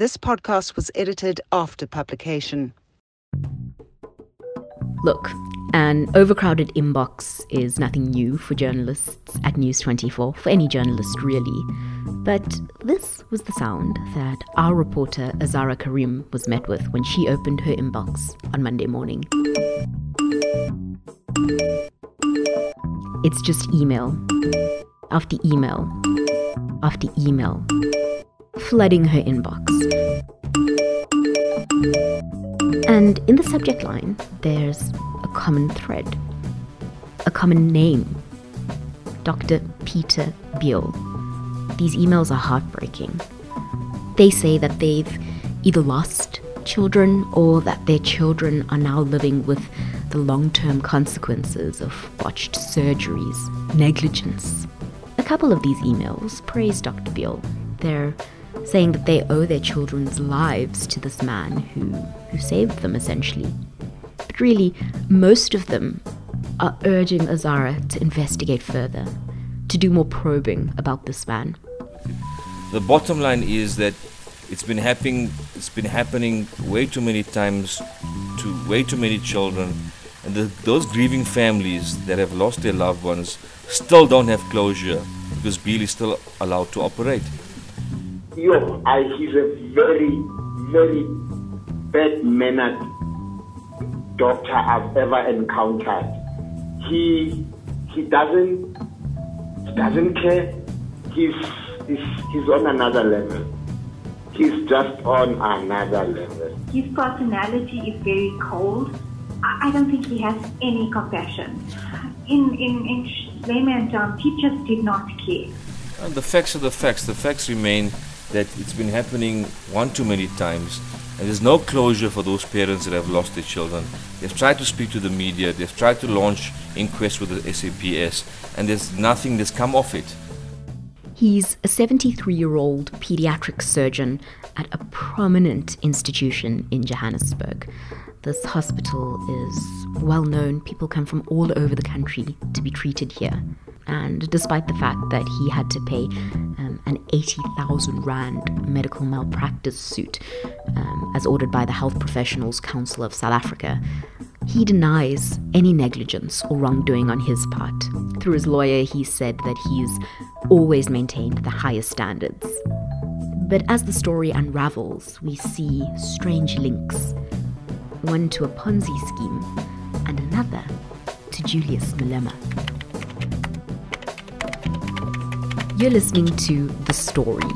This podcast was edited after publication. Look, an overcrowded inbox is nothing new for journalists at News 24, for any journalist really. But this was the sound that our reporter Azarrah Karrim was met with when she opened her inbox on Monday morning. It's just email after email after email flooding her inbox. And in the subject line, there's a common thread, a common name Dr. Peter Beale. These emails are heartbreaking. They say that they've either lost children or that their children are now living with the long term consequences of botched surgeries, negligence. A couple of these emails praise Dr. Beale. They're saying that they owe their children's lives to this man who, who saved them essentially. But really, most of them are urging Azarrah to investigate further, to do more probing about this man. The bottom line is that it's been happening it's been happening way too many times to way too many children and the, those grieving families that have lost their loved ones still don't have closure because Beale is still allowed to operate. Yo, I, he's a very, very bad mannered doctor I've ever encountered. He he doesn't he doesn't care. He's he's he's on another level. He's just on another level. His personality is very cold. I I don't think he has any compassion. In in in layman terms, he just did not care. And the facts are the facts. The facts remain that it's been happening one too many times and there's no closure for those parents that have lost their children. They've tried to speak to the media, they've tried to launch inquests with the SAPS, and there's nothing that's come of it. He's a 73 year old pediatric surgeon at a prominent institution in Johannesburg. This hospital is well known. People come from all over the country to be treated here. And despite the fact that he had to pay um, an 80,000 Rand medical malpractice suit, um, as ordered by the Health Professionals Council of South Africa, he denies any negligence or wrongdoing on his part. Through his lawyer, he said that he's always maintained the highest standards. But as the story unravels, we see strange links one to a Ponzi scheme and another to Julius Malema. You're listening to The Story.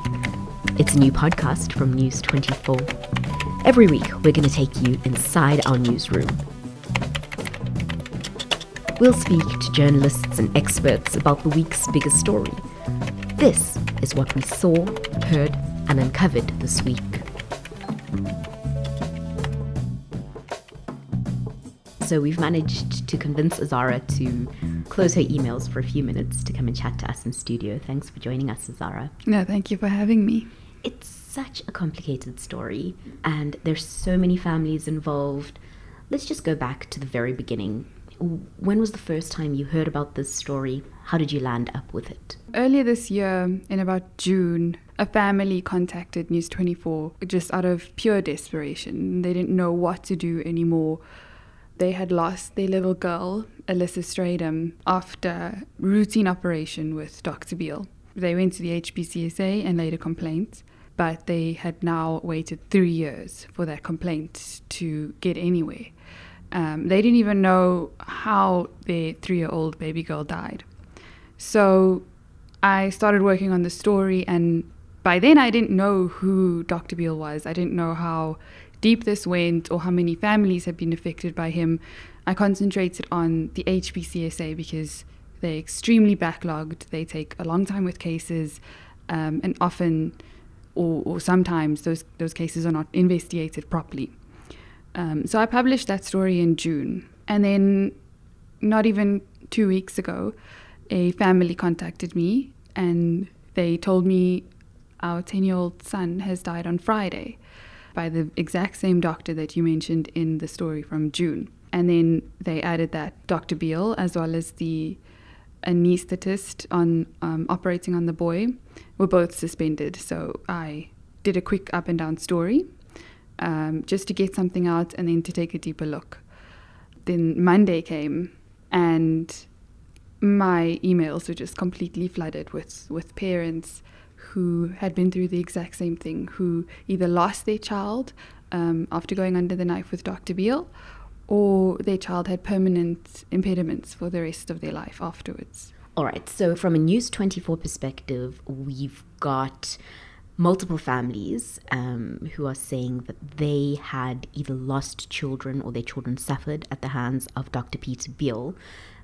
It's a new podcast from News 24. Every week, we're going to take you inside our newsroom. We'll speak to journalists and experts about the week's biggest story. This is what we saw, heard, and uncovered this week. So we've managed to convince Azarrah to close her emails for a few minutes to come and chat to us in studio. Thanks for joining us, Azarrah. No, thank you for having me. It's such a complicated story, and there's so many families involved. Let's just go back to the very beginning. When was the first time you heard about this story? How did you land up with it? Earlier this year, in about June, a family contacted News 24 just out of pure desperation. They didn't know what to do anymore they had lost their little girl, Alyssa Stradum, after routine operation with Dr. Beale. They went to the HPCSA and laid a complaint, but they had now waited three years for that complaint to get anywhere. Um, they didn't even know how their three year old baby girl died. So I started working on the story, and by then I didn't know who Dr. Beale was. I didn't know how deep this went or how many families have been affected by him, I concentrated on the HPCSA because they're extremely backlogged. They take a long time with cases, um, and often, or, or, sometimes, those those cases are not investigated properly. Um, so I published that story in June, and then, not even two weeks ago, a family contacted me and they told me our ten year old son has died on Friday by the exact same doctor that you mentioned in the story from June. And then they added that Dr. Beale, as well as the anesthetist on um, operating on the boy, were both suspended. So I did a quick up and down story um, just to get something out and then to take a deeper look. Then Monday came and my emails were just completely flooded with, with parents who had been through the exact same thing, who either lost their child um, after going under the knife with Dr. Beale, or their child had permanent impediments for the rest of their life afterwards. All right, so from a News 24 perspective, we've got multiple families um, who are saying that they had either lost children or their children suffered at the hands of Dr. Peter Beale.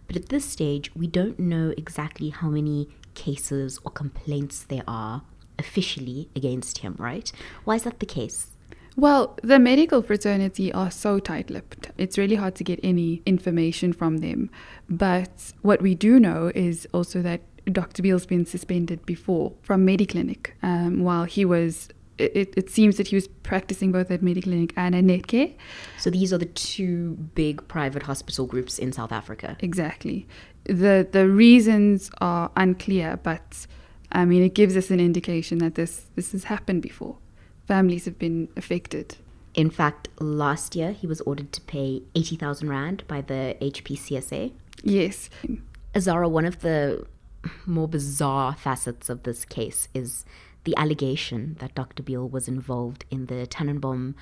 But at this stage, we don't know exactly how many cases or complaints there are officially against him, right? Why is that the case? Well, the medical fraternity are so tight lipped. It's really hard to get any information from them. But what we do know is also that Dr. Beale's been suspended before from Mediclinic um, while he was. It, it seems that he was practicing both at Mediclinic and at Netcare. So these are the two big private hospital groups in South Africa. Exactly. The the reasons are unclear, but I mean it gives us an indication that this this has happened before. Families have been affected. In fact, last year he was ordered to pay 80,000 Rand by the HPCSA. Yes. Azarrah, one of the more bizarre facets of this case is the allegation that Dr. Beale was involved in the Tannenbaum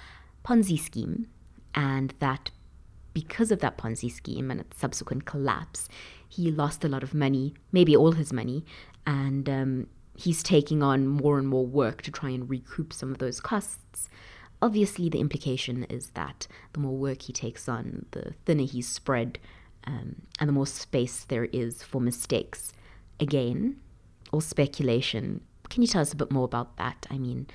Ponzi scheme and that because of that Ponzi scheme and its subsequent collapse, he lost a lot of money, maybe all his money, and um, he's taking on more and more work to try and recoup some of those costs. Obviously, the implication is that the more work he takes on, the thinner he's spread, um, and the more space there is for mistakes again, or speculation. Can you tell us a bit more about that? I mean,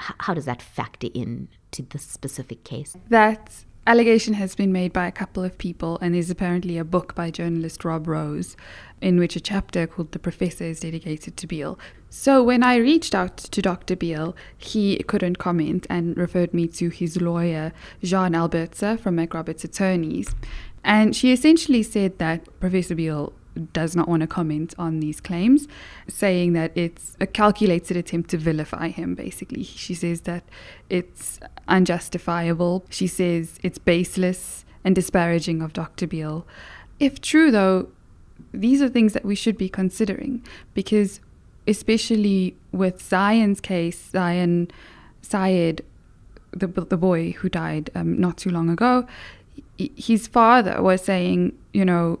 h- how does that factor in to this specific case? That allegation has been made by a couple of people, and is apparently a book by journalist Rob Rose in which a chapter called The Professor is dedicated to Beale. So when I reached out to Dr. Beale, he couldn't comment and referred me to his lawyer, Jean Albertse from McRoberts Attorneys. And she essentially said that Professor Beale does not want to comment on these claims, saying that it's a calculated attempt to vilify him, basically. She says that it's unjustifiable. She says it's baseless and disparaging of Dr. Beale. If true, though, these are things that we should be considering because, especially with Zion's case, Zion Syed, the, the boy who died um, not too long ago, his father was saying, you know,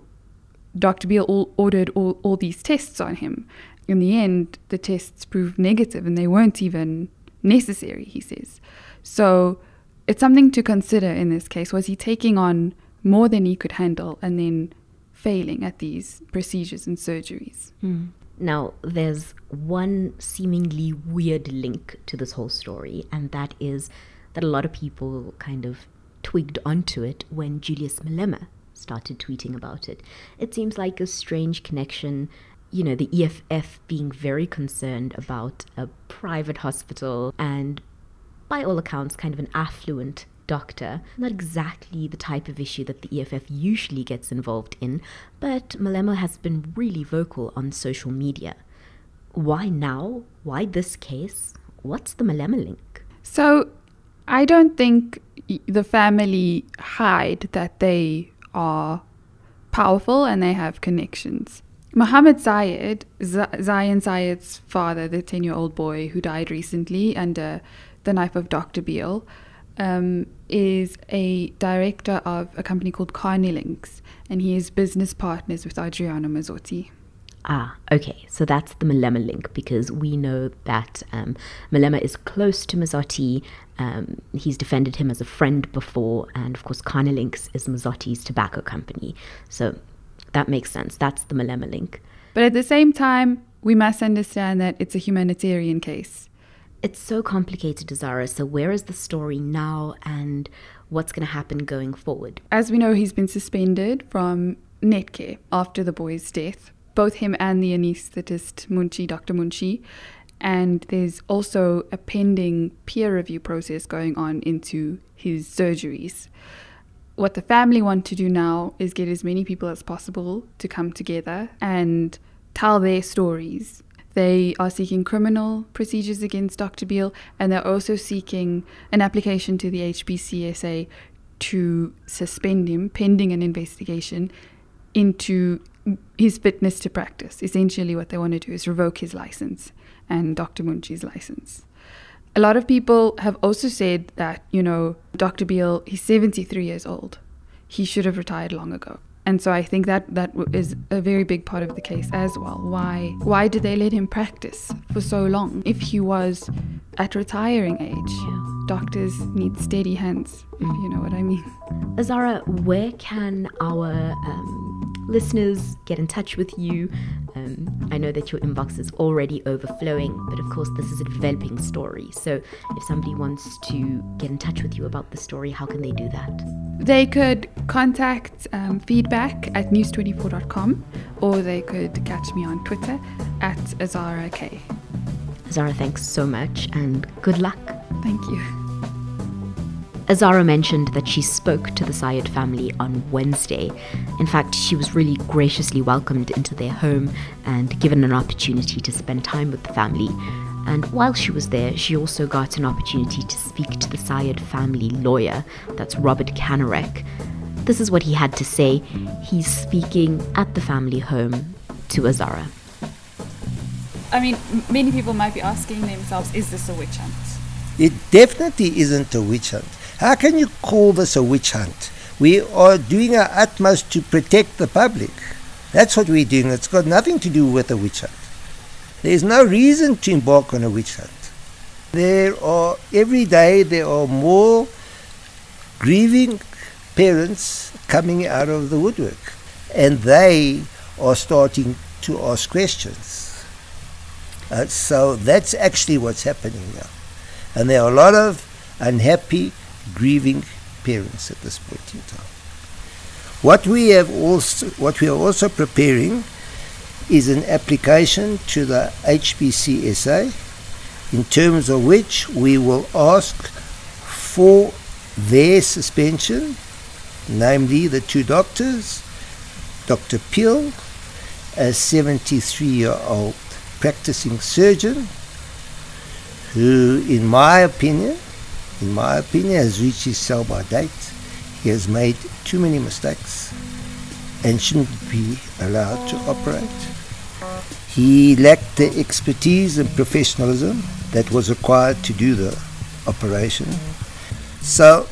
Dr. Beale ordered all, all these tests on him. In the end, the tests proved negative and they weren't even necessary, he says. So it's something to consider in this case. Was he taking on more than he could handle and then failing at these procedures and surgeries? Mm. Now, there's one seemingly weird link to this whole story, and that is that a lot of people kind of twigged onto it when Julius Malema started tweeting about it. It seems like a strange connection. You know, the EFF being very concerned about a private hospital and, by all accounts, kind of an affluent doctor. Not exactly the type of issue that the EFF usually gets involved in, but Malema has been really vocal on social media. Why now? Why this case? What's the Malema link? So, I don't think the family hide that they are powerful and they have connections. Muhammad Zayed, Z- Zion Zayed's father, the 10 year old boy who died recently under the knife of Dr. Beale, um, is a director of a company called Carnilinx, and he is business partners with Adriano Mazzotti. Ah, okay. So that's the Malema link because we know that um, Malema is close to Mazzotti. Um, he's defended him as a friend before, and of course, Carnilinx is Mazzotti's tobacco company. So that makes sense. That's the Malema link. But at the same time, we must understand that it's a humanitarian case. It's so complicated, Zara. So where is the story now, and what's going to happen going forward? As we know, he's been suspended from Netcare after the boy's death both him and the anaesthetist Munshi, Dr. Munshi. And there's also a pending peer review process going on into his surgeries. What the family want to do now is get as many people as possible to come together and tell their stories. They are seeking criminal procedures against Dr. Beale, and they're also seeking an application to the HPCSA to suspend him pending an investigation into his fitness to practice. Essentially, what they want to do is revoke his license and Dr. Munshi's license. A lot of people have also said that, you know, Dr. Beale, he's 73 years old. He should have retired long ago. And so I think that that is a very big part of the case as well. Why why did they let him practice for so long if he was at retiring age? Doctors need steady hands, if you know what I mean. Azarrah, where can our um, listeners get in touch with you? Um, I know that your inbox is already overflowing, but of course, this is a developing story. So, if somebody wants to get in touch with you about the story, how can they do that? They could contact um, feedback at news24.com or they could catch me on Twitter at Azarrah K. Azarrah, thanks so much and good luck. Thank you. Azarrah mentioned that she spoke to the Syed family on Wednesday. In fact, she was really graciously welcomed into their home and given an opportunity to spend time with the family. And while she was there, she also got an opportunity to speak to the Syed family lawyer, that's Robert Kanarek. This is what he had to say. He's speaking at the family home to Azarrah. I mean, many people might be asking themselves, is this a witch hunt? It definitely isn't a witch hunt. How can you call this a witch hunt? We are doing our utmost to protect the public. That's what we're doing. It's got nothing to do with a witch hunt. There is no reason to embark on a witch hunt. There are, every day, there are more grieving parents coming out of the woodwork. And they are starting to ask questions. Uh, so that's actually what's happening now. And there are a lot of unhappy, grieving parents at this point in time. What we have also, what we are also preparing, is an application to the HPCSA, in terms of which we will ask for their suspension, namely the two doctors, Dr. Peel, a 73 year old practicing surgeon, who, in my opinion, in my opinion, has reached his sell by date. He has made too many mistakes and shouldn't be allowed to operate. He lacked the expertise and professionalism that was required to do the operation. So,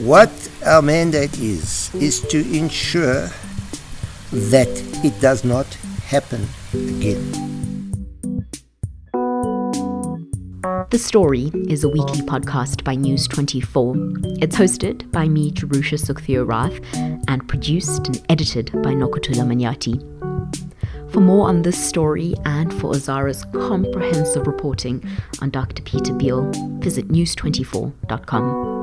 what our mandate is, is to ensure that it does not happen again. The Story is a weekly podcast by News 24. It's hosted by me, Jerusha Sukhdeo-Raath, and produced and edited by Nokutula Manyati. For more on this story and for Azarrah's comprehensive reporting on Dr. Peter Beale, visit news24.com.